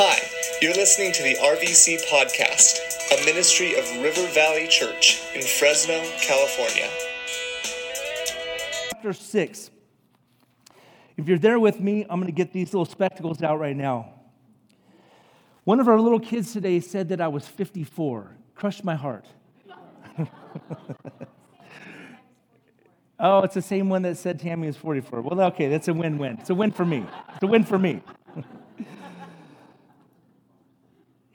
Hi, you're listening to the RVC Podcast, a ministry of River Valley Church in Fresno, California. chapter 6. If you're there with me, I'm going to get these little spectacles out right now. One of our little kids today said that I was 54. Crushed my heart. oh, it's the same one that said Tammy is 44. Well, okay, that's a win win. It's a win for me. It's a win for me.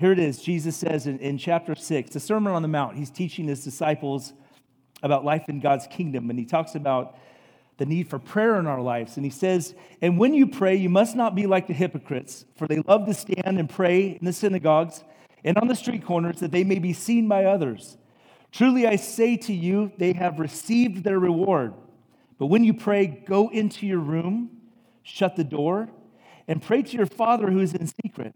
Here it is. Jesus says in, in chapter 6, the Sermon on the Mount, he's teaching his disciples about life in God's kingdom. And he talks about the need for prayer in our lives. And he says, And when you pray, you must not be like the hypocrites, for they love to stand and pray in the synagogues and on the street corners that they may be seen by others. Truly I say to you, they have received their reward. But when you pray, go into your room, shut the door, and pray to your Father who is in secret.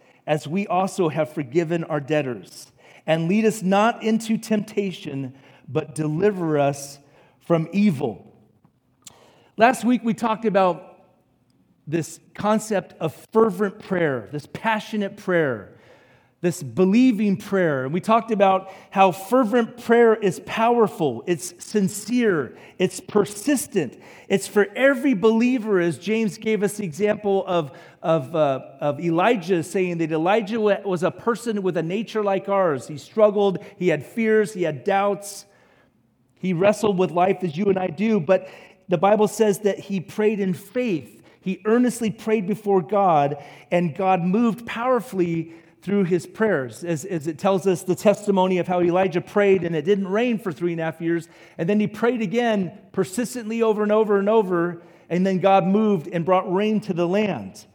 as we also have forgiven our debtors. And lead us not into temptation, but deliver us from evil. Last week we talked about this concept of fervent prayer, this passionate prayer, this believing prayer. And we talked about how fervent prayer is powerful, it's sincere, it's persistent. It's for every believer, as James gave us the example of, of, uh, of Elijah saying that Elijah was a person with a nature like ours. He struggled, he had fears, he had doubts, he wrestled with life as you and I do. But the Bible says that he prayed in faith. He earnestly prayed before God, and God moved powerfully through his prayers, as, as it tells us the testimony of how Elijah prayed and it didn't rain for three and a half years. And then he prayed again persistently over and over and over, and then God moved and brought rain to the land.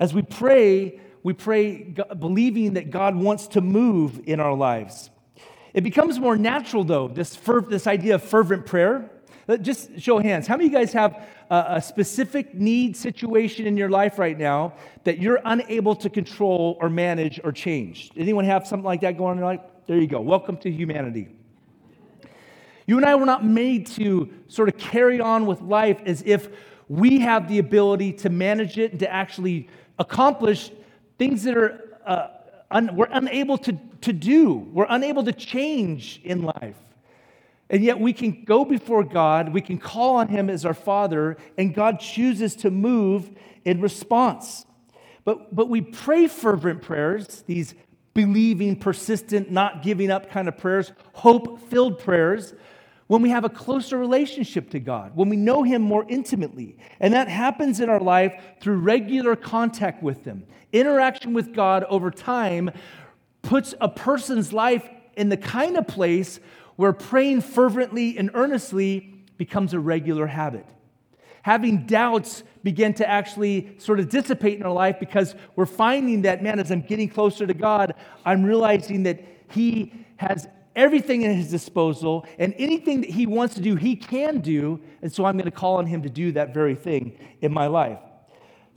As we pray, we pray believing that God wants to move in our lives. It becomes more natural, though, this, ferv- this idea of fervent prayer. Just show hands. How many of you guys have a, specific need situation in your life right now that you're unable to control or manage or change? Anyone have something like that going on in your life? There you go. Welcome to humanity. You and I were not made to sort of carry on with life as if we have the ability to manage it and to actually accomplish things that are uh, un- we're unable to, to do. We're unable to change in life. And yet we can go before God, we can call on Him as our Father, and God chooses to move in response. But, but we pray fervent prayers, these believing, persistent, not giving up kind of prayers, hope filled prayers, when we have a closer relationship to God, when we know Him more intimately. And that happens in our life through regular contact with Him. Interaction with God over time puts a person's life in the kind of place where praying fervently and earnestly becomes a regular habit. Having doubts begin to actually sort of dissipate in our life because we're finding that, man, as I'm getting closer to God, I'm realizing that He has everything at His disposal, and anything that He wants to do, He can do. And so I'm going to call on Him to do that very thing in my life.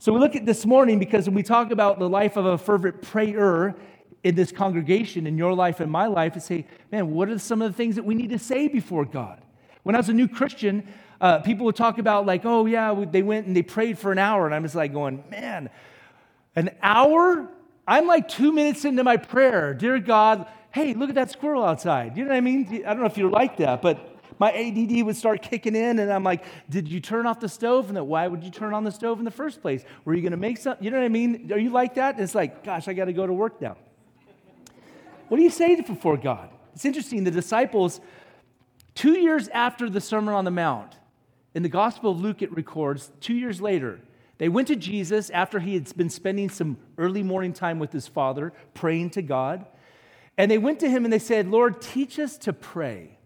So we look at this morning because when we talk about the life of a fervent prayer, in this congregation, in your life and my life, and say, man, what are some of the things that we need to say before God? When I was a new Christian, uh, people would talk about, like, oh, yeah, they went and they prayed for an hour. And I'm just like going, man, an hour? I'm like two minutes into my prayer. Dear God, hey, look at that squirrel outside. You know what I mean? I don't know if you're like that, but my ADD would start kicking in, and I'm like, did you turn off the stove? And then why would you turn on the stove in the first place? Were you going to make something? You know what I mean? Are you like that? And it's like, gosh, I got to go to work now. What do you say before God? It's interesting. The disciples, two years after the Sermon on the Mount, in the Gospel of Luke, it records, two years later, they went to Jesus after he had been spending some early morning time with his father, praying to God. And they went to him and they said, Lord, teach us to pray.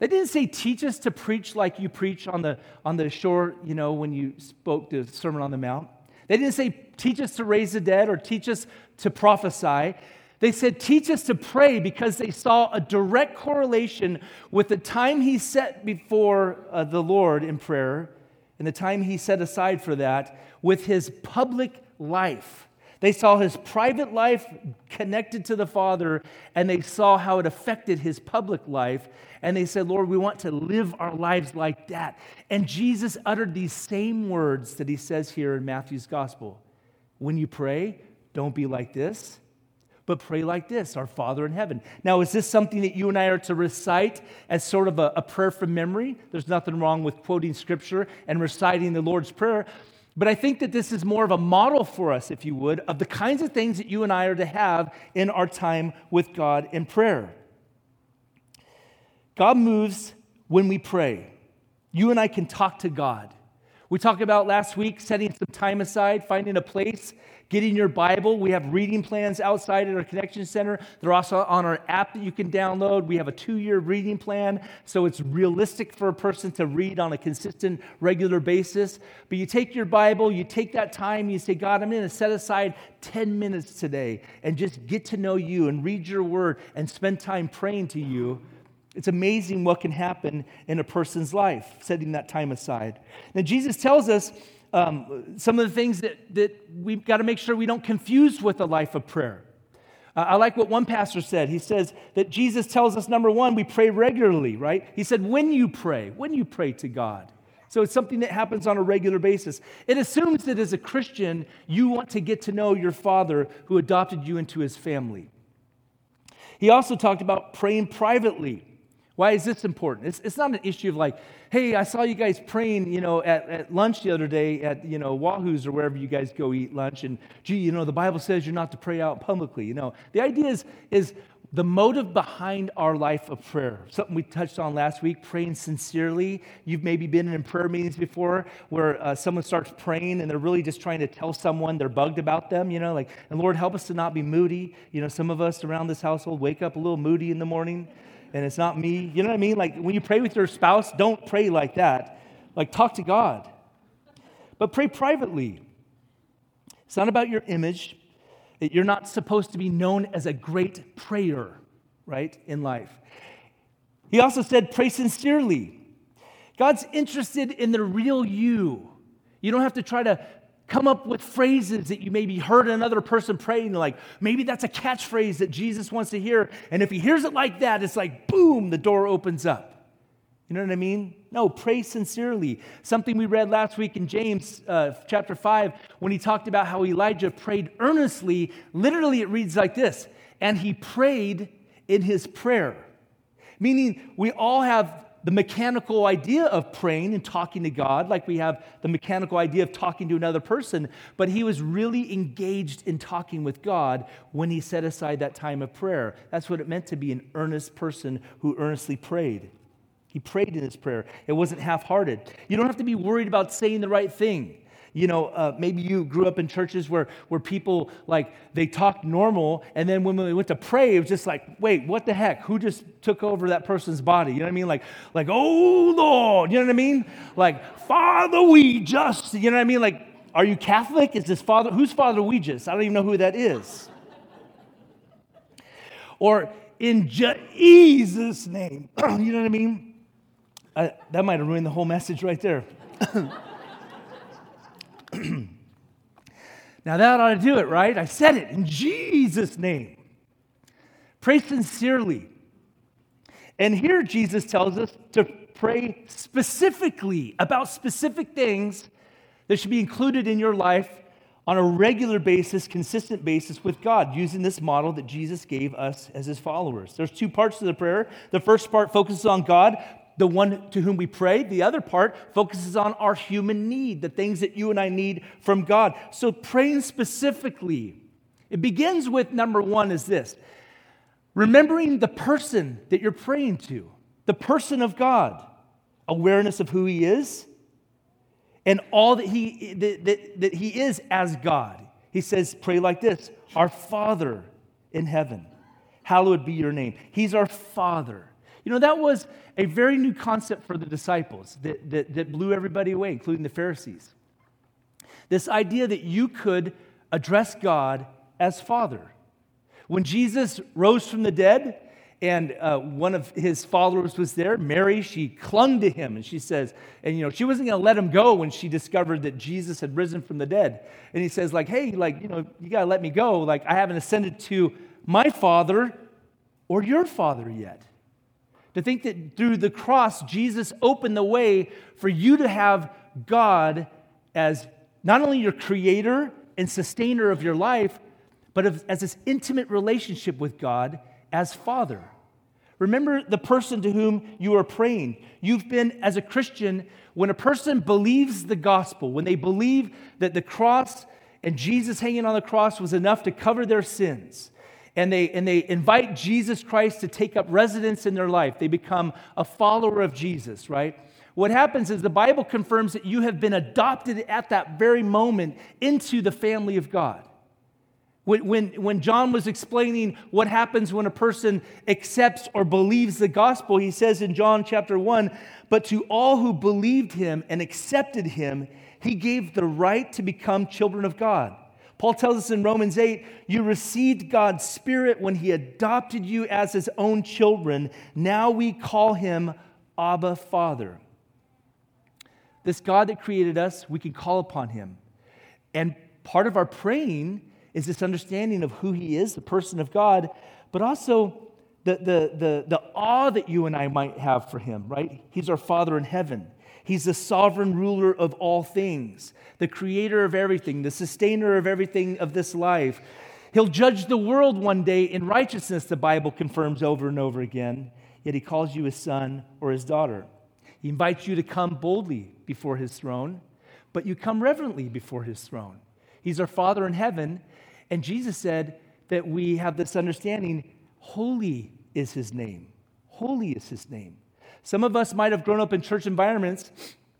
They didn't say, teach us to preach like you preach on the, on the shore, you know, when you spoke the Sermon on the Mount. They didn't say, teach us to raise the dead or teach us to prophesy. They said, teach us to pray because they saw a direct correlation with the time he set before uh, the Lord in prayer and the time he set aside for that with his public life. They saw his private life connected to the Father, and they saw how it affected his public life. And they said, Lord, we want to live our lives like that. And Jesus uttered these same words that he says here in Matthew's gospel When you pray, don't be like this, but pray like this Our Father in heaven. Now, is this something that you and I are to recite as sort of a, a prayer from memory? There's nothing wrong with quoting scripture and reciting the Lord's Prayer. But I think that this is more of a model for us, if you would, of the kinds of things that you and I are to have in our time with God in prayer. God moves when we pray. You and I can talk to God. We talked about last week setting some time aside, finding a place Getting your Bible. We have reading plans outside at our Connection Center. They're also on our app that you can download. We have a two year reading plan, so it's realistic for a person to read on a consistent, regular basis. But you take your Bible, you take that time, you say, God, I'm going to set aside 10 minutes today and just get to know you and read your word and spend time praying to you. It's amazing what can happen in a person's life, setting that time aside. Now, Jesus tells us um, some of the things that, that we've got to make sure we don't confuse with a life of prayer. Uh, I like what one pastor said. He says that Jesus tells us, number one, we pray regularly, right? He said, when you pray, when you pray to God. So it's something that happens on a regular basis. It assumes that as a Christian, you want to get to know your Father who adopted you into his family. He also talked about praying privately. Why is this important? It's, it's not an issue of like, hey, I saw you guys praying, you know, at, at lunch the other day at, you know, Wahoo's or wherever you guys go eat lunch. And gee, you know, the Bible says you're not to pray out publicly. You know, the idea is, is the motive behind our life of prayer. Something we touched on last week, praying sincerely. You've maybe been in prayer meetings before where uh, someone starts praying and they're really just trying to tell someone they're bugged about them, you know, like, and Lord, help us to not be moody. You know, some of us around this household wake up a little moody in the morning and it's not me. You know what I mean? Like when you pray with your spouse, don't pray like that. Like talk to God. But pray privately. It's not about your image. You're not supposed to be known as a great prayer, right, in life. He also said, pray sincerely. God's interested in the real you. You don't have to try to come up with phrases that you maybe heard another person praying like maybe that's a catchphrase that jesus wants to hear. And if he hears it like that it's like boom the door opens up. You know what i mean? No pray sincerely. Something we read last week in james uh, chapter 5 when he talked about how elijah prayed earnestly literally it reads like this and he prayed in his prayer. Meaning we all have the mechanical idea of praying and talking to God, like we have the mechanical idea of talking to another person, but he was really engaged in talking with God when he set aside that time of prayer. That's what it meant to be an earnest person who earnestly prayed. He prayed in his prayer, it wasn't half hearted. You don't have to be worried about saying the right thing. You know, uh, maybe you grew up in churches where, where people, like, they talked normal, and then when we went to pray, it was just like, wait, what the heck? Who just took over that person's body? You know what I mean? Like, like oh, Lord, you know what I mean? Like, Father, we just, you know what I mean? Like, are you Catholic? Is this Father, who's Father we just? I don't even know who that is. Or in Jesus' name, you know what I mean? I, that might have ruined the whole message right there. now that ought to do it, right? I said it in Jesus' name. Pray sincerely. And here Jesus tells us to pray specifically about specific things that should be included in your life on a regular basis, consistent basis with God, using this model that Jesus gave us as his followers. There's two parts to the prayer. The first part focuses on God, the one to whom we pray. The other part focuses on our human need, the things that you and I need from God. So praying specifically, it begins with number one is this remembering the person that you're praying to, the person of God, awareness of who He is, and all that He, that, that, that he is as God. He says, Pray like this Our Father in heaven, hallowed be your name. He's our Father. You know, that was a very new concept for the disciples that, that, that blew everybody away, including the Pharisees. This idea that you could address God as Father. When Jesus rose from the dead, and uh, one of his followers was there, Mary, she clung to him and she says, and you know, she wasn't going to let him go when she discovered that Jesus had risen from the dead. And he says, like, hey, like, you know, you got to let me go. Like, I haven't ascended to my father or your father yet. To think that through the cross, Jesus opened the way for you to have God as not only your creator and sustainer of your life, but as this intimate relationship with God as Father. Remember the person to whom you are praying. You've been, as a Christian, when a person believes the gospel, when they believe that the cross and Jesus hanging on the cross was enough to cover their sins, and they, and they invite Jesus Christ to take up residence in their life, they become a follower of Jesus, right? What happens is the Bible confirms that you have been adopted at that very moment into the family of God. When, when, when John was explaining what happens when a person accepts or believes the gospel, he says in John chapter 1 But to all who believed him and accepted him, he gave the right to become children of God. Paul tells us in Romans 8, you received God's Spirit when He adopted you as His own children. Now we call Him Abba Father. This God that created us, we can call upon Him. And part of our praying is this understanding of who he is, the person of God, but also the, the, the, the awe that you and I might have for him, right? He's our Father in heaven. He's the sovereign ruler of all things, the creator of everything, the sustainer of everything of this life. He'll judge the world one day in righteousness, the Bible confirms over and over again. Yet he calls you his son or his daughter. He invites you to come boldly before his throne, but you come reverently before his throne. He's our Father in heaven, and Jesus said that we have this understanding holy is his name. Holy is his name. Some of us might have grown up in church environments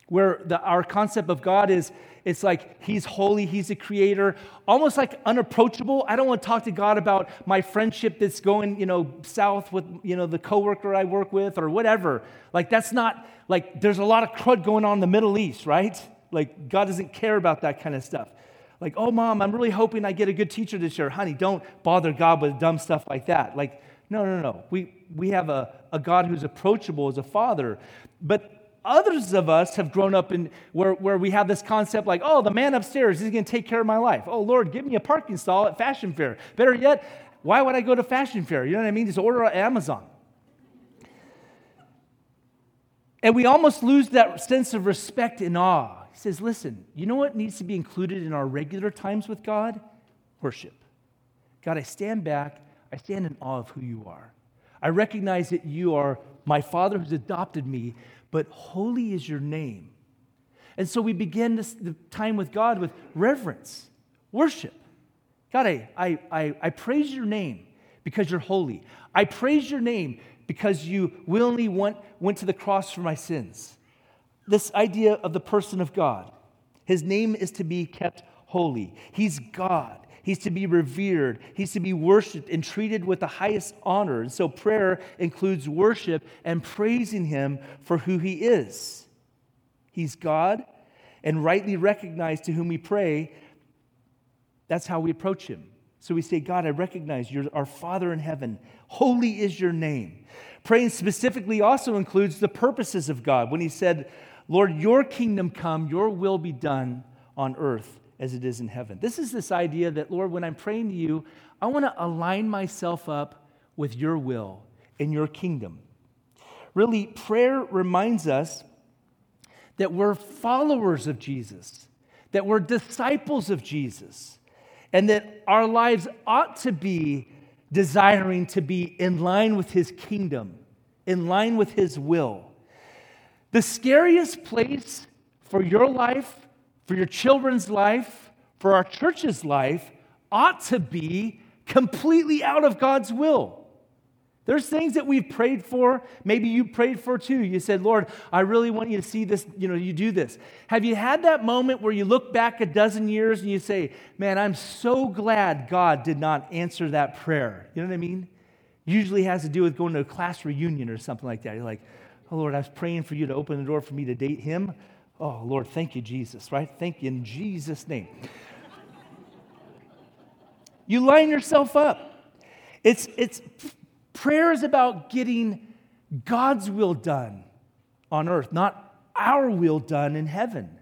where the, our concept of God is it's like he's holy, he's a creator, almost like unapproachable. I don't want to talk to God about my friendship that's going, you know, south with, you know, the coworker I work with or whatever. Like that's not like there's a lot of crud going on in the Middle East, right? Like God doesn't care about that kind of stuff. Like, oh, mom, I'm really hoping I get a good teacher this year. Honey, don't bother God with dumb stuff like that. Like, no, no, no. We, we have a, a God who's approachable as a father. But others of us have grown up in where, where we have this concept like, oh, the man upstairs, he's going to take care of my life. Oh, Lord, give me a parking stall at Fashion Fair. Better yet, why would I go to Fashion Fair? You know what I mean? Just order on Amazon. And we almost lose that sense of respect and awe he says, listen, you know what needs to be included in our regular times with God? Worship. God, I stand back, I stand in awe of who you are. I recognize that you are my Father who's adopted me, but holy is your name. And so we begin this, the time with God with reverence, worship. God, I, I, I, I praise your name because you're holy. I praise your name because you willingly went, went to the cross for my sins this idea of the person of God. His name is to be kept holy. He's God. He's to be revered. He's to be worshiped and treated with the highest honor. And so prayer includes worship and praising Him for who He is. He's God and rightly recognized to whom we pray. That's how we approach Him. So we say, God, I recognize you're our Father in heaven. Holy is your name. Praying specifically also includes the purposes of God. When He said, Lord, your kingdom come, your will be done on earth as it is in heaven. This is this idea that, Lord, when I'm praying to you, I want to align myself up with your will and your kingdom. Really, prayer reminds us that we're followers of Jesus, that we're disciples of Jesus, and that our lives ought to be desiring to be in line with his kingdom, in line with his will. The scariest place for your life, for your children's life, for our church's life ought to be completely out of God's will. There's things that we've prayed for, maybe you prayed for too. You said, Lord, I really want you to see this, you know, you do this. Have you had that moment where you look back a dozen years and you say, man, I'm so glad God did not answer that prayer? You know what I mean? Usually has to do with going to a class reunion or something like that. You're like, Oh, Lord, I was praying for you to open the door for me to date him. Oh, Lord, thank you, Jesus, right? Thank you in Jesus' name. you line yourself up. It's, it's prayer is about getting God's will done on earth, not our will done in heaven.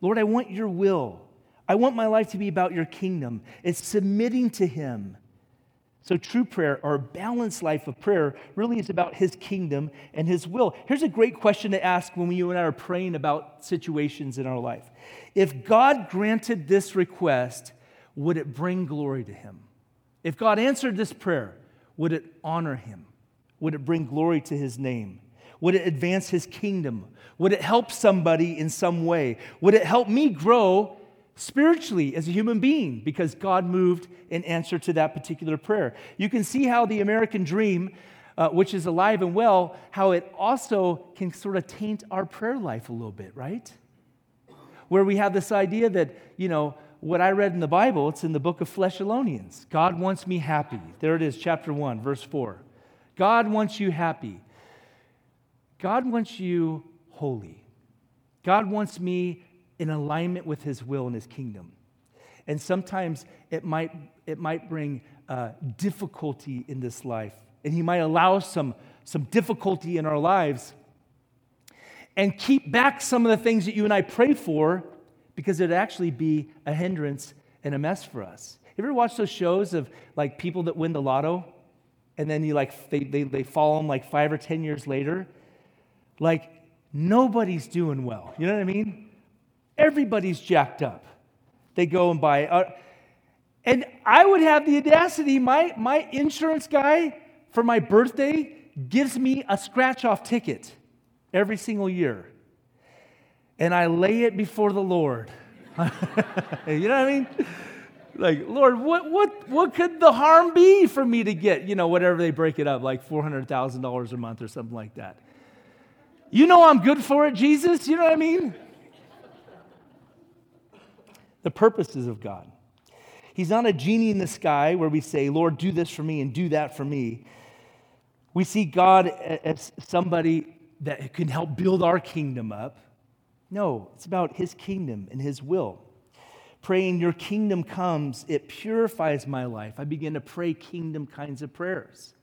Lord, I want your will. I want my life to be about your kingdom. It's submitting to Him. So, true prayer or a balanced life of prayer really is about His kingdom and His will. Here's a great question to ask when you and I are praying about situations in our life. If God granted this request, would it bring glory to Him? If God answered this prayer, would it honor Him? Would it bring glory to His name? Would it advance His kingdom? Would it help somebody in some way? Would it help me grow spiritually as a human being because God moved in answer to that particular prayer. You can see how the American dream, uh, which is alive and well, how it also can sort of taint our prayer life a little bit, right? Where we have this idea that, you know, what I read in the Bible, it's in the book of Thessalonians. God wants me happy. There it is, chapter 1, verse 4. God wants you happy. God wants you holy. God wants me in alignment with his will and his kingdom. And sometimes it might, it might bring uh, difficulty in this life. And he might allow some, some difficulty in our lives and keep back some of the things that you and I pray for because it'd actually be a hindrance and a mess for us. You ever watch those shows of like people that win the lotto and then you like they, they, they follow them like five or ten years later? Like nobody's doing well. You know what I mean? Everybody's jacked up. They go and buy. Uh, and I would have the audacity, my, my insurance guy for my birthday gives me a scratch off ticket every single year. And I lay it before the Lord. you know what I mean? Like, Lord, what, what, what could the harm be for me to get, you know, whatever they break it up, like $400,000 a month or something like that? You know I'm good for it, Jesus. You know what I mean? The purposes of God. He's not a genie in the sky where we say, Lord, do this for me and do that for me. We see God as somebody that can help build our kingdom up. No, it's about his kingdom and his will. Praying, Your kingdom comes, it purifies my life. I begin to pray kingdom kinds of prayers.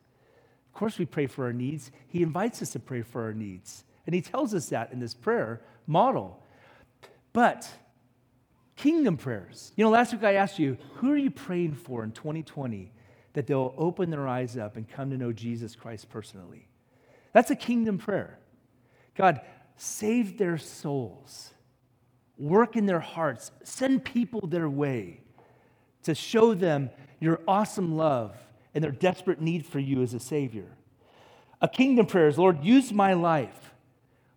Of course, we pray for our needs. He invites us to pray for our needs. And he tells us that in this prayer model. But Kingdom prayers. You know, last week I asked you, who are you praying for in 2020 that they'll open their eyes up and come to know Jesus Christ personally? That's a kingdom prayer. God, save their souls, work in their hearts, send people their way to show them your awesome love and their desperate need for you as a Savior. A kingdom prayer is, Lord, use my life.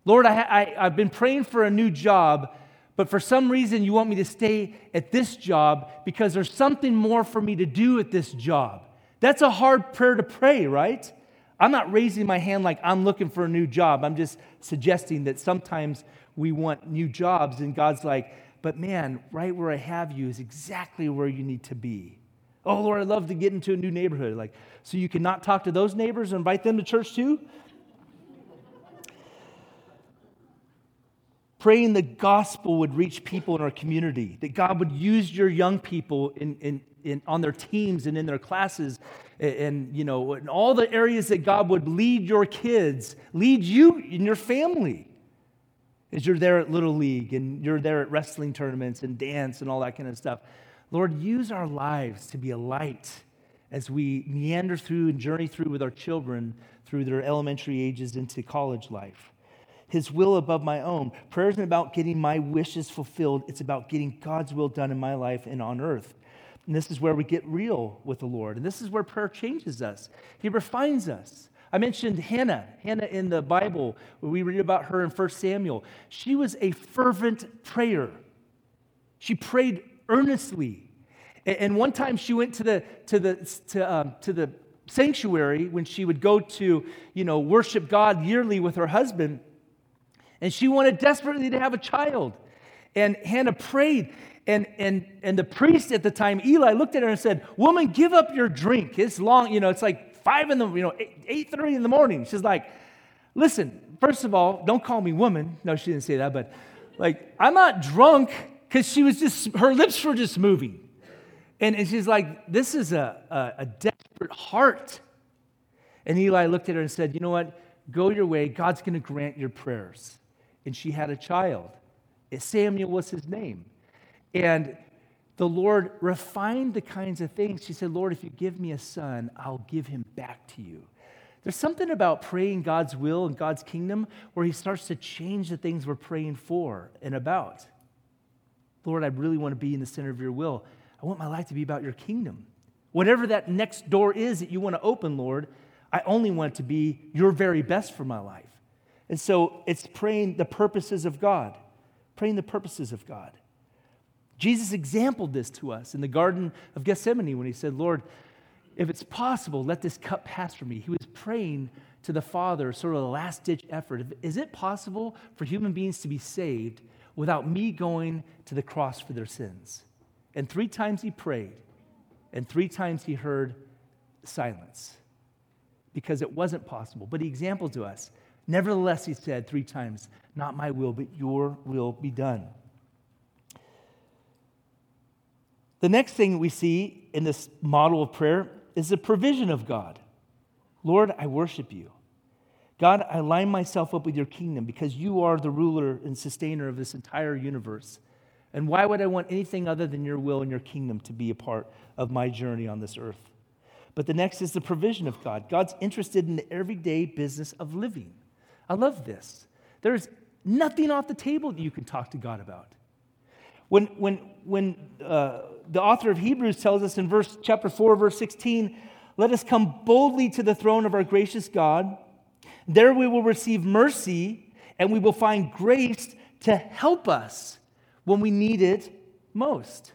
Lord, I, I, I've been praying for a new job but for some reason you want me to stay at this job because there's something more for me to do at this job. That's a hard prayer to pray, right? I'm not raising my hand like I'm looking for a new job. I'm just suggesting that sometimes we want new jobs, and God's like, but man, right where I have you is exactly where you need to be. Oh, Lord, I'd love to get into a new neighborhood. Like, so you can not talk to those neighbors and invite them to church too? Praying the gospel would reach people in our community, that God would use your young people in, in, in, on their teams and in their classes and, and, you know, in all the areas that God would lead your kids, lead you in your family. As you're there at Little League and you're there at wrestling tournaments and dance and all that kind of stuff. Lord, use our lives to be a light as we meander through and journey through with our children through their elementary ages into college life his will above my own. Prayer isn't about getting my wishes fulfilled, it's about getting God's will done in my life and on earth. And this is where we get real with the Lord. And this is where prayer changes us, He refines us. I mentioned Hannah, Hannah in the Bible, we read about her in 1 Samuel. She was a fervent prayer. She prayed earnestly. And one time she went to the, to the, to, um, to the sanctuary when she would go to, you know, worship God yearly with her husband. And she wanted desperately to have a child. And Hannah prayed. And, and, and the priest at the time, Eli, looked at her and said, Woman, give up your drink. It's long, you know, it's like five in the, you know, 8 30 in the morning. She's like, Listen, first of all, don't call me woman. No, she didn't say that, but like, I'm not drunk because she was just, her lips were just moving. And, and she's like, This is a, a, a desperate heart. And Eli looked at her and said, You know what? Go your way. God's going to grant your prayers. And she had a child. Samuel was his name. And the Lord refined the kinds of things. She said, Lord, if you give me a son, I'll give him back to you. There's something about praying God's will and God's kingdom where he starts to change the things we're praying for and about. Lord, I really want to be in the center of your will. I want my life to be about your kingdom. Whatever that next door is that you want to open, Lord, I only want it to be your very best for my life. And so it's praying the purposes of God, praying the purposes of God. Jesus exampled this to us in the Garden of Gethsemane when he said, Lord, if it's possible, let this cup pass from me. He was praying to the Father, sort of a last ditch effort. Is it possible for human beings to be saved without me going to the cross for their sins? And three times he prayed, and three times he heard silence because it wasn't possible. But he exampled to us. Nevertheless, he said three times, Not my will, but your will be done. The next thing we see in this model of prayer is the provision of God. Lord, I worship you. God, I line myself up with your kingdom because you are the ruler and sustainer of this entire universe. And why would I want anything other than your will and your kingdom to be a part of my journey on this earth? But the next is the provision of God. God's interested in the everyday business of living. I love this. There's nothing off the table that you can talk to God about. When, when, when uh, the author of Hebrews tells us in verse chapter 4, verse 16, let us come boldly to the throne of our gracious God. There we will receive mercy and we will find grace to help us when we need it most.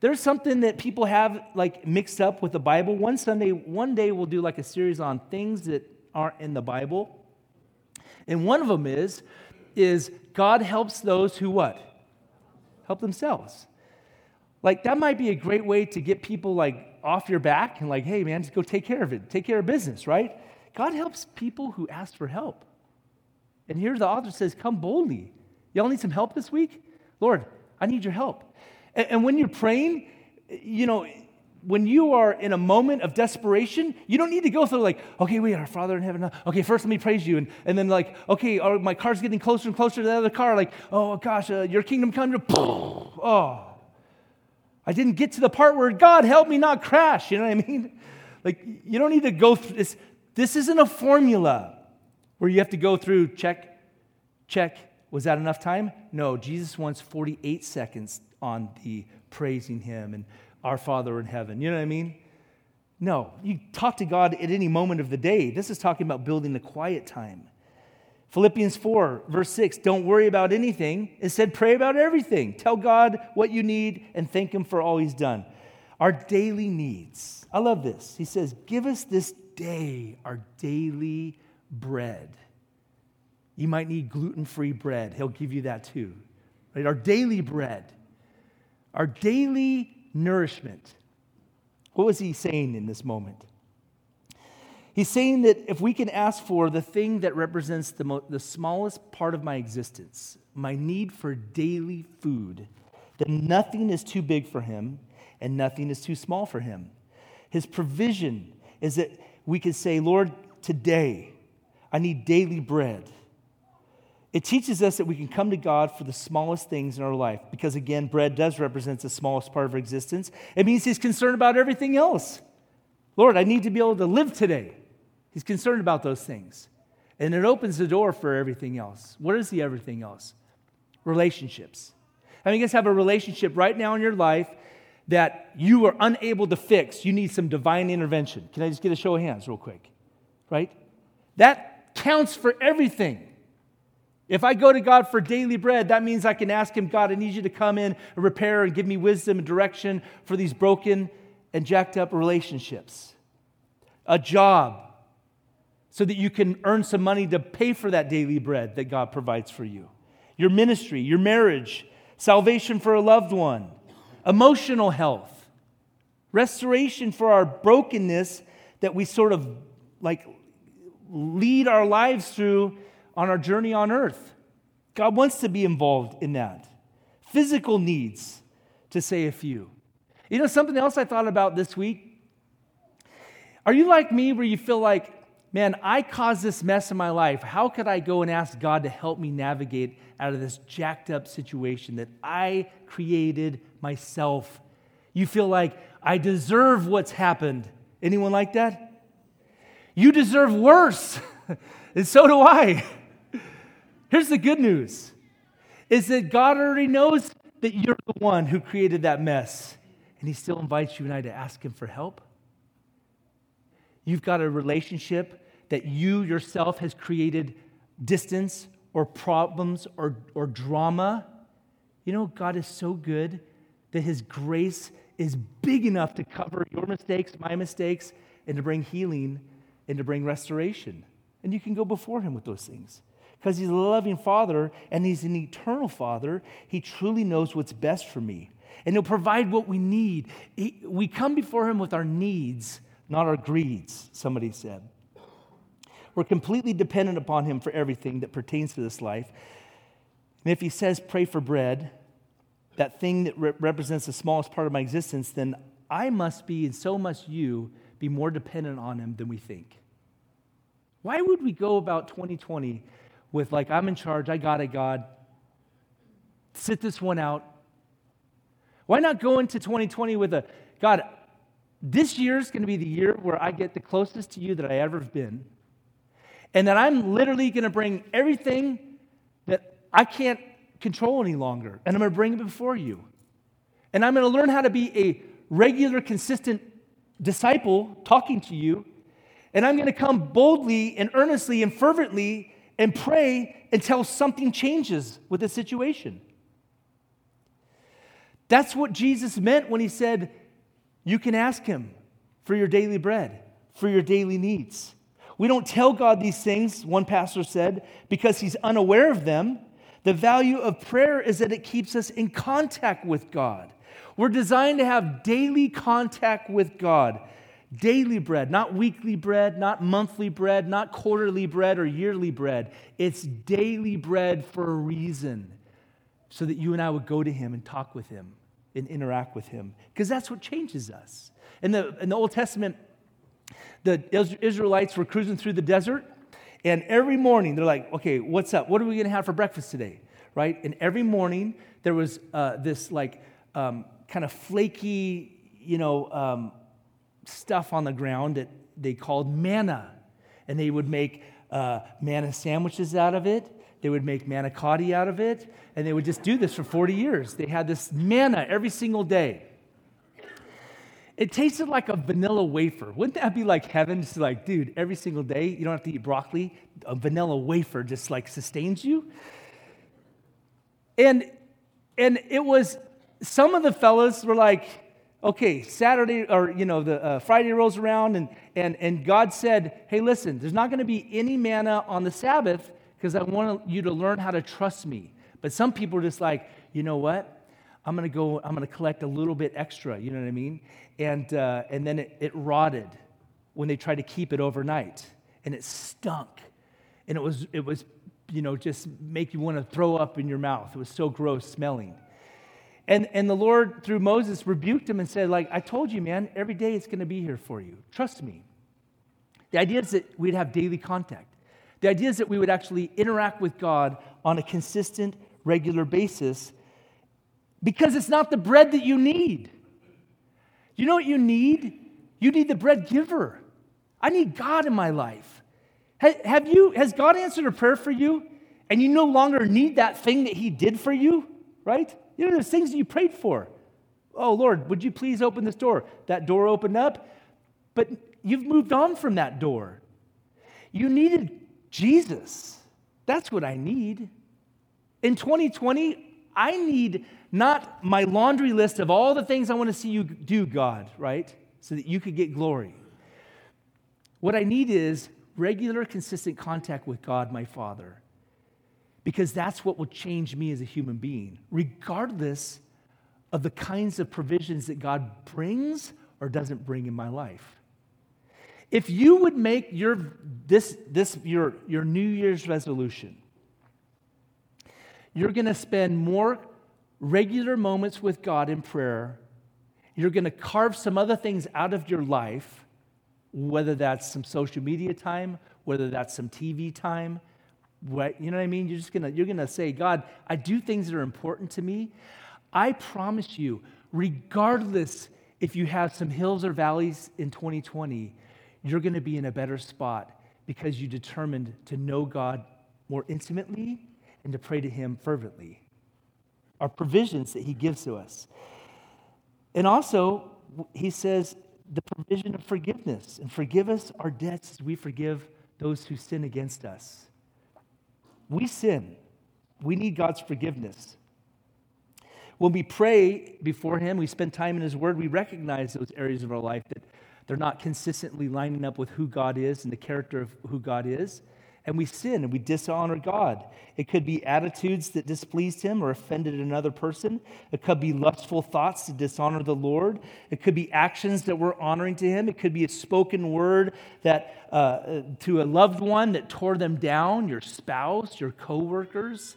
There's something that people have like mixed up with the Bible. One Sunday, one day we'll do like a series on things that aren't in the Bible. And one of them is is God helps those who what? help themselves. Like, that might be a great way to get people like off your back and like, hey, man, just go take care of it, take care of business, right? God helps people who ask for help. And here the author says, come boldly. Y'all need some help this week? Lord, I need your help. And, and when you're praying, you know, when you are in a moment of desperation, you don't need to go through like, okay, wait, our Father in heaven. Okay, first let me praise you. And, and then like, okay, oh, my car's getting closer and closer to the other car. Like, oh gosh, uh, your kingdom come. Oh, I didn't get to the part where God help me not crash. You know what I mean? Like, you don't need to go through this. This isn't a formula where you have to go through check, check. Was that enough time? No, Jesus wants 48 seconds on the praising Him and our Father in heaven. You know what I mean? No, you talk to God at any moment of the day. This is talking about building the quiet time. Philippians 4, verse 6 don't worry about anything. Instead, pray about everything. Tell God what you need and thank Him for all He's done. Our daily needs. I love this. He says, Give us this day our daily bread. You might need gluten free bread. He'll give you that too. Right? Our daily bread. Our daily nourishment. What was he saying in this moment? He's saying that if we can ask for the thing that represents the, mo- the smallest part of my existence, my need for daily food, then nothing is too big for him and nothing is too small for him. His provision is that we can say, Lord, today I need daily bread. It teaches us that we can come to God for the smallest things in our life because, again, bread does represent the smallest part of our existence. It means He's concerned about everything else. Lord, I need to be able to live today. He's concerned about those things. And it opens the door for everything else. What is the everything else? Relationships. I mean, you guys have a relationship right now in your life that you are unable to fix. You need some divine intervention. Can I just get a show of hands real quick? Right? That counts for everything. If I go to God for daily bread, that means I can ask Him, God, I need you to come in and repair and give me wisdom and direction for these broken and jacked up relationships. A job, so that you can earn some money to pay for that daily bread that God provides for you. Your ministry, your marriage, salvation for a loved one, emotional health, restoration for our brokenness that we sort of like lead our lives through on our journey on earth. God wants to be involved in that. Physical needs, to say a few. You know, something else I thought about this week? Are you like me where you feel like, man, I caused this mess in my life. How could I go and ask God to help me navigate out of this jacked up situation that I created myself? You feel like I deserve what's happened. Anyone like that? You deserve worse. and so do I. Here's the good news is that God already knows that you're the one who created that mess. And he still invites you and I to ask him for help. You've got a relationship that you yourself has created distance or problems or, or drama. You know, God is so good that his grace is big enough to cover your mistakes, my mistakes, and to bring healing and to bring restoration. And you can go before him with those things because he's a loving father and he's an eternal father. He truly knows what's best for me. And he'll provide what we need. He, we come before him with our needs, not our greeds, somebody said. We're completely dependent upon him for everything that pertains to this life. And if he says, pray for bread, that thing that re- represents the smallest part of my existence, then I must be, and so must you, be more dependent on him than we think. Why would we go about 2020 with like, I'm in charge, I got it, God. Sit this one out. Why not go into 2020 with a, God, this year is going to be the year where I get the closest to you that I ever have been. And that I'm literally going to bring everything that I can't control any longer. And I'm going to bring it before you. And I'm going to learn how to be a regular, consistent disciple talking to you. And I'm going to come boldly and earnestly and fervently and pray until something changes with the situation. That's what Jesus meant when he said, You can ask him for your daily bread, for your daily needs. We don't tell God these things, one pastor said, because he's unaware of them. The value of prayer is that it keeps us in contact with God. We're designed to have daily contact with God daily bread, not weekly bread, not monthly bread, not quarterly bread or yearly bread. It's daily bread for a reason, so that you and I would go to Him and talk with Him and interact with Him, because that's what changes us. In the, in the Old Testament, the Israelites were cruising through the desert, and every morning they're like, okay, what's up? What are we going to have for breakfast today? Right? And every morning there was uh, this like um, kind of flaky, you know, um, stuff on the ground that they called manna. And they would make uh, manna sandwiches out of it. They would make manicotti out of it. And they would just do this for 40 years. They had this manna every single day. It tasted like a vanilla wafer. Wouldn't that be like heaven? Just like, dude, every single day, you don't have to eat broccoli. A vanilla wafer just like sustains you. And and it was some of the fellas were like, okay, Saturday or, you know, the uh, Friday rolls around and, and, and God said, hey, listen, there's not going to be any manna on the Sabbath because I want you to learn how to trust me. But some people are just like, you know what? I'm going to go, I'm going to collect a little bit extra, you know what I mean? And, uh, and then it, it rotted when they tried to keep it overnight and it stunk. And it was, it was, you know, just make you want to throw up in your mouth. It was so gross smelling. And, and the Lord, through Moses, rebuked him and said, like, I told you, man, every day it's going to be here for you. Trust me. The idea is that we'd have daily contact. The idea is that we would actually interact with God on a consistent, regular basis because it's not the bread that you need. You know what you need? You need the bread giver. I need God in my life. Have you, has God answered a prayer for you and you no longer need that thing that He did for you, right? You know, there's things that you prayed for. Oh, Lord, would you please open this door? That door opened up, but you've moved on from that door. You needed Jesus. That's what I need. In 2020, I need not my laundry list of all the things I want to see you do, God, right? So that you could get glory. What I need is regular, consistent contact with God, my Father because that's what will change me as a human being, regardless of the kinds of provisions that God brings or doesn't bring in my life. If you would make your, this, this, your, your New Year's resolution you're going to spend more regular moments with God in prayer. You're going to carve some other things out of your life, whether that's some social media time, whether that's some TV time. What, you know what I mean? You're just gonna, you're gonna say, God, I do things that are important to me. I promise you, regardless if you have some hills or valleys in 2020, you're gonna be in a better spot because you determined to know God more intimately and to pray to Him fervently. Our provisions that He gives to us. And also, He says the provision of forgiveness and forgive us our debts as we forgive those who sin against us. We sin, we need God's forgiveness. When we pray before Him, we spend time in His Word, we recognize those areas of our life that they're not consistently lining up with who God is and the character of who God is. And we sin and we dishonor God. It could be attitudes that displeased him or offended another person. It could be lustful thoughts to dishonor the Lord. It could be actions that were honoring to him. It could be a spoken word that uh, to a loved one that tore them down, your spouse, your coworkers.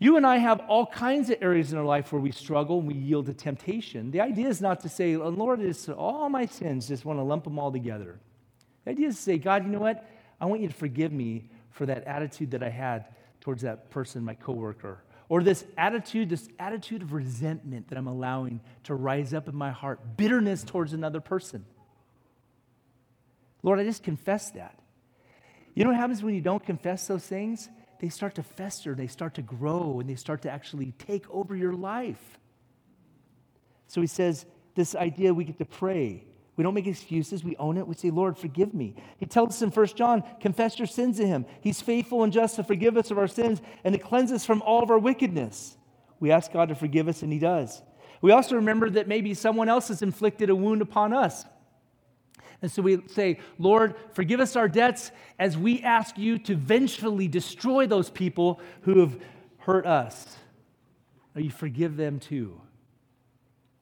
You and I have all kinds of areas in our life where we struggle and we yield to temptation. The idea is not to say, oh, Lord, it's all my sins, just want to lump them all together. The idea is to say, God, you know what? I want you to forgive me for that attitude that I had towards that person, my coworker. Or this attitude, this attitude of resentment that I'm allowing to rise up in my heart, bitterness towards another person. Lord, I just confess that. You know what happens when you don't confess those things? they start to fester, they start to grow, and they start to actually take over your life. So he says, this idea we get to pray. We don't make excuses. We own it. We say, Lord, forgive me. He tells us in 1 John, confess your sins to him. He's faithful and just to forgive us of our sins and to cleanse us from all of our wickedness. We ask God to forgive us, and he does. We also remember that maybe someone else has inflicted a wound upon us. And so we say, Lord, forgive us our debts as we ask you to vengefully destroy those people who have hurt us. Or you forgive them too.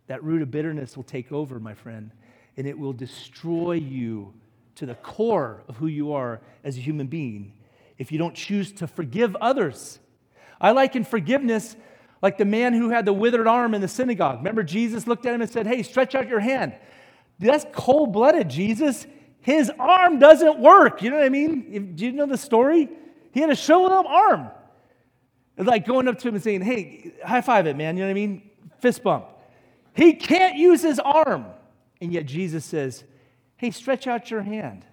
That root of bitterness will take over, my friend, and it will destroy you to the core of who you are as a human being if you don't choose to forgive others. I liken forgiveness like the man who had the withered arm in the synagogue. Remember, Jesus looked at him and said, Hey, stretch out your hand. That's cold blooded, Jesus. His arm doesn't work. You know what I mean? Do you know the story? He had a show up arm. It's like going up to him and saying, Hey, high five it, man. You know what I mean? Fist bump. He can't use his arm. And yet Jesus says, Hey, stretch out your hand.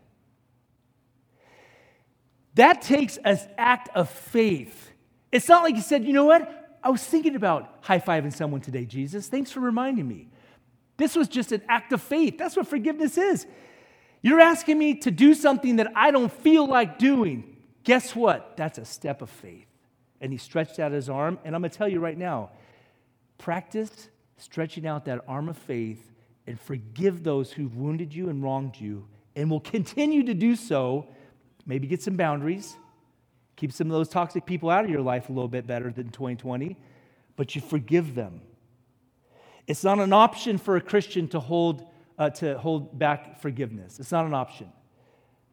That takes an act of faith. It's not like he said, You know what? I was thinking about high fiving someone today, Jesus. Thanks for reminding me. This was just an act of faith. That's what forgiveness is. You're asking me to do something that I don't feel like doing. Guess what? That's a step of faith. And he stretched out his arm. And I'm going to tell you right now practice stretching out that arm of faith and forgive those who've wounded you and wronged you, and will continue to do so. Maybe get some boundaries, keep some of those toxic people out of your life a little bit better than 2020, but you forgive them. It's not an option for a Christian to hold, uh, to hold back forgiveness. It's not an option.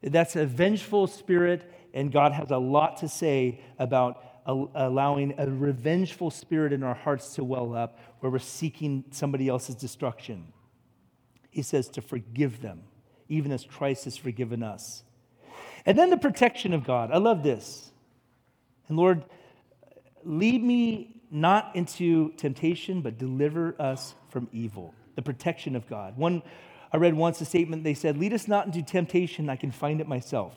That's a vengeful spirit, and God has a lot to say about allowing a revengeful spirit in our hearts to well up where we're seeking somebody else's destruction. He says to forgive them, even as Christ has forgiven us. And then the protection of God. I love this. And Lord, lead me not into temptation, but deliver us from evil. The protection of God. One, I read once a statement, they said, Lead us not into temptation, I can find it myself.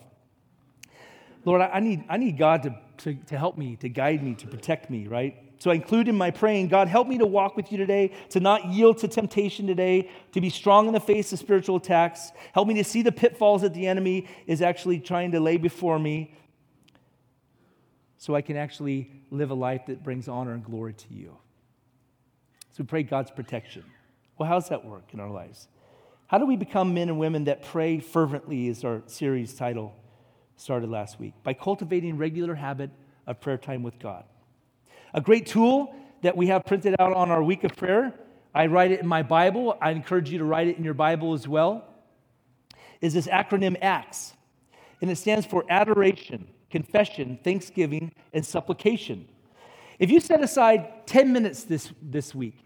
Lord, I need, I need God to, to, to help me, to guide me, to protect me, right? So I include in my praying, God, help me to walk with you today, to not yield to temptation today, to be strong in the face of spiritual attacks. Help me to see the pitfalls that the enemy is actually trying to lay before me so I can actually live a life that brings honor and glory to you. So we pray God's protection. Well, how does that work in our lives? How do we become men and women that pray fervently, is our series title started last week? By cultivating regular habit of prayer time with God. A great tool that we have printed out on our week of prayer, I write it in my Bible. I encourage you to write it in your Bible as well, is this acronym ACTS. And it stands for adoration, confession, thanksgiving, and supplication. If you set aside 10 minutes this, this week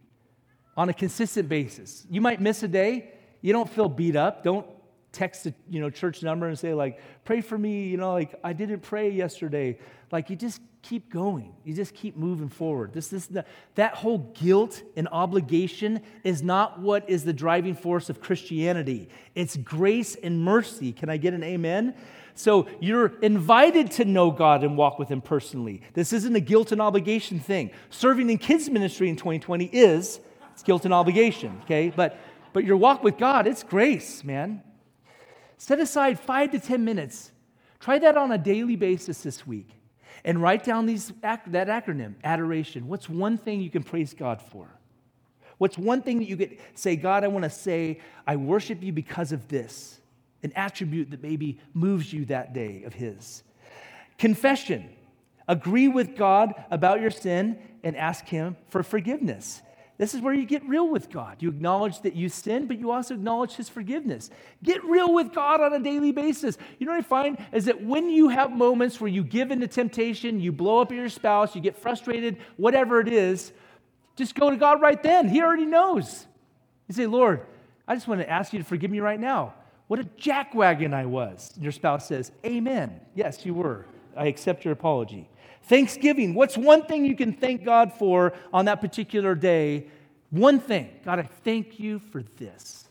on a consistent basis, you might miss a day. You don't feel beat up. Don't text the you know, church number and say, like, pray for me. You know, like, I didn't pray yesterday. Like, you just keep going. You just keep moving forward. This, this, that whole guilt and obligation is not what is the driving force of Christianity. It's grace and mercy. Can I get an amen? So you're invited to know God and walk with Him personally. This isn't a guilt and obligation thing. Serving in kids ministry in 2020 is it's guilt and obligation, okay? But but your walk with God, it's grace, man. Set aside five to 10 minutes. Try that on a daily basis this week and write down these, that acronym, adoration. What's one thing you can praise God for? What's one thing that you could say, God, I want to say, I worship you because of this, an attribute that maybe moves you that day of His? Confession. Agree with God about your sin and ask Him for forgiveness. This is where you get real with God. You acknowledge that you sin, but you also acknowledge His forgiveness. Get real with God on a daily basis. You know what I find is that when you have moments where you give into temptation, you blow up at your spouse, you get frustrated, whatever it is, just go to God right then. He already knows. You say, Lord, I just want to ask you to forgive me right now. What a jackwagon I was. And Your spouse says, Amen. Yes, you were. I accept your apology. Thanksgiving. What's one thing you can thank God for on that particular day? One thing. God, I thank you for this.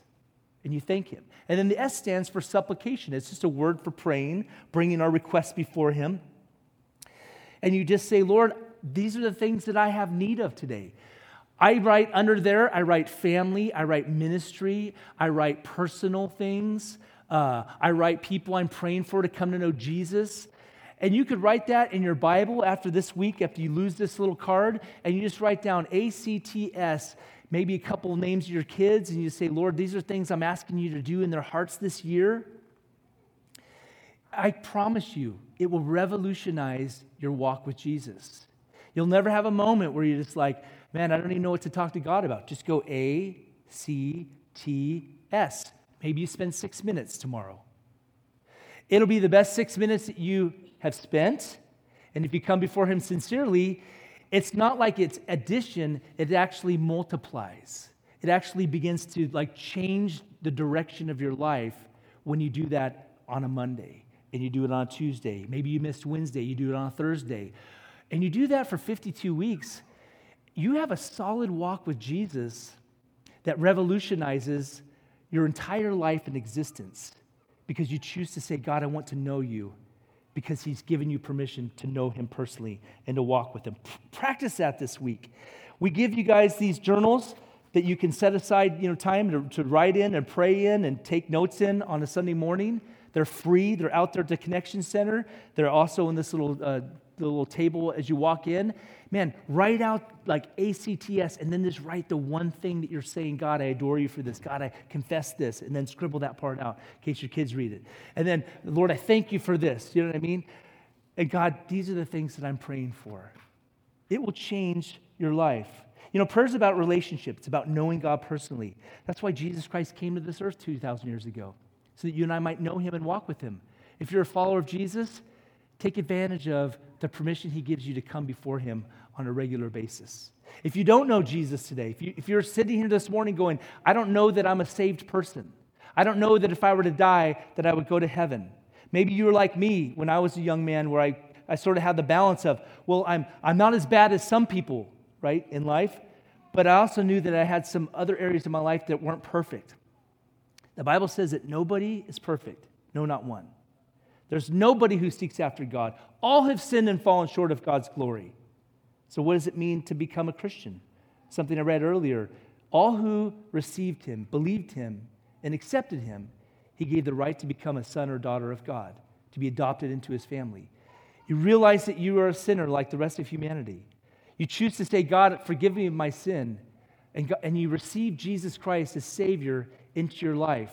And you thank Him. And then the S stands for supplication. It's just a word for praying, bringing our requests before Him. And you just say, Lord, these are the things that I have need of today. I write under there, I write family, I write ministry, I write personal things, uh, I write people I'm praying for to come to know Jesus. And you could write that in your Bible after this week, after you lose this little card, and you just write down ACTS, maybe a couple of names of your kids, and you say, Lord, these are things I'm asking you to do in their hearts this year. I promise you, it will revolutionize your walk with Jesus. You'll never have a moment where you're just like, man, I don't even know what to talk to God about. Just go A, C, T, S. Maybe you spend six minutes tomorrow. It'll be the best six minutes that you have spent. And if you come before Him sincerely, it's not like it's addition, it actually multiplies. It actually begins to like change the direction of your life when you do that on a Monday and you do it on a Tuesday. Maybe you missed Wednesday, you do it on a Thursday. And you do that for 52 weeks. You have a solid walk with Jesus that revolutionizes your entire life and existence because you choose to say, God, I want to know you because he's given you permission to know him personally and to walk with him. Practice that this week. We give you guys these journals that you can set aside you know, time to, to write in and pray in and take notes in on a Sunday morning. They're free. They're out there at the Connection Center. They're also in this little, uh, little table as you walk in man, write out like ACTS and then just write the one thing that you're saying, God, I adore you for this. God, I confess this. And then scribble that part out in case your kids read it. And then, Lord, I thank you for this. You know what I mean? And God, these are the things that I'm praying for. It will change your life. You know, prayer is about relationship, it's about knowing God personally. That's why Jesus Christ came to this earth 2,000 years ago, so that you and I might know him and walk with him. If you're a follower of Jesus, take advantage of the permission he gives you to come before him on a regular basis. If you don't know Jesus today, if, you, if you're sitting here this morning going, I don't know that I'm a saved person, I don't know that if I were to die, that I would go to heaven. Maybe you were like me when I was a young man, where I, I sort of had the balance of, well, I'm, I'm not as bad as some people, right, in life, but I also knew that I had some other areas of my life that weren't perfect. The Bible says that nobody is perfect, no, not one. There's nobody who seeks after God. All have sinned and fallen short of God's glory. So, what does it mean to become a Christian? Something I read earlier. All who received him, believed him, and accepted him, he gave the right to become a son or daughter of God, to be adopted into his family. You realize that you are a sinner like the rest of humanity. You choose to say, God, forgive me of my sin, and, God, and you receive Jesus Christ as Savior into your life.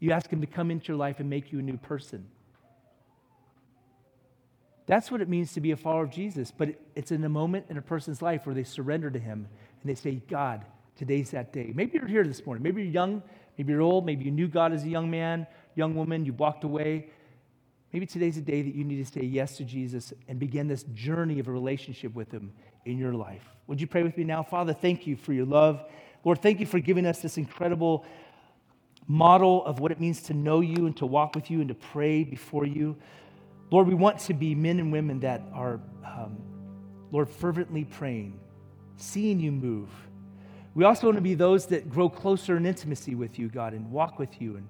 You ask him to come into your life and make you a new person. That's what it means to be a follower of Jesus. But it's in a moment in a person's life where they surrender to Him and they say, God, today's that day. Maybe you're here this morning. Maybe you're young. Maybe you're old. Maybe you knew God as a young man, young woman. You walked away. Maybe today's a day that you need to say yes to Jesus and begin this journey of a relationship with Him in your life. Would you pray with me now? Father, thank you for your love. Lord, thank you for giving us this incredible model of what it means to know you and to walk with you and to pray before you. Lord, we want to be men and women that are, um, Lord, fervently praying, seeing you move. We also want to be those that grow closer in intimacy with you, God, and walk with you and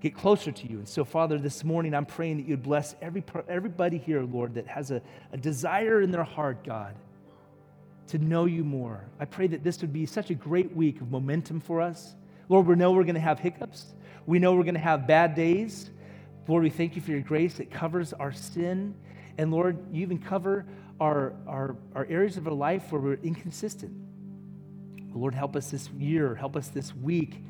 get closer to you. And so, Father, this morning I'm praying that you'd bless every, everybody here, Lord, that has a, a desire in their heart, God, to know you more. I pray that this would be such a great week of momentum for us. Lord, we know we're going to have hiccups. We know we're going to have bad days. Lord, we thank you for your grace that covers our sin. And Lord, you even cover our, our, our areas of our life where we're inconsistent. Lord, help us this year, help us this week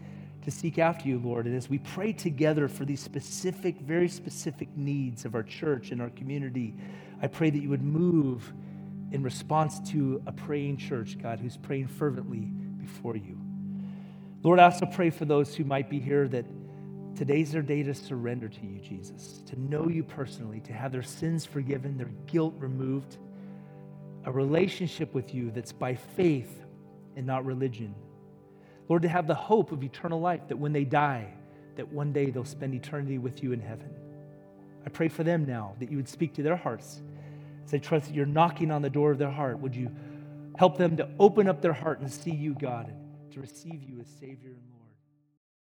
to seek after you, Lord. And as we pray together for these specific, very specific needs of our church and our community, I pray that you would move in response to a praying church, God, who's praying fervently before you. Lord, I also pray for those who might be here that today's their day to surrender to you, Jesus, to know you personally, to have their sins forgiven, their guilt removed, a relationship with you that's by faith and not religion. Lord, to have the hope of eternal life that when they die, that one day they'll spend eternity with you in heaven. I pray for them now that you would speak to their hearts. As trust that you're knocking on the door of their heart, would you help them to open up their heart and see you, God, and to receive you as Savior and Lord?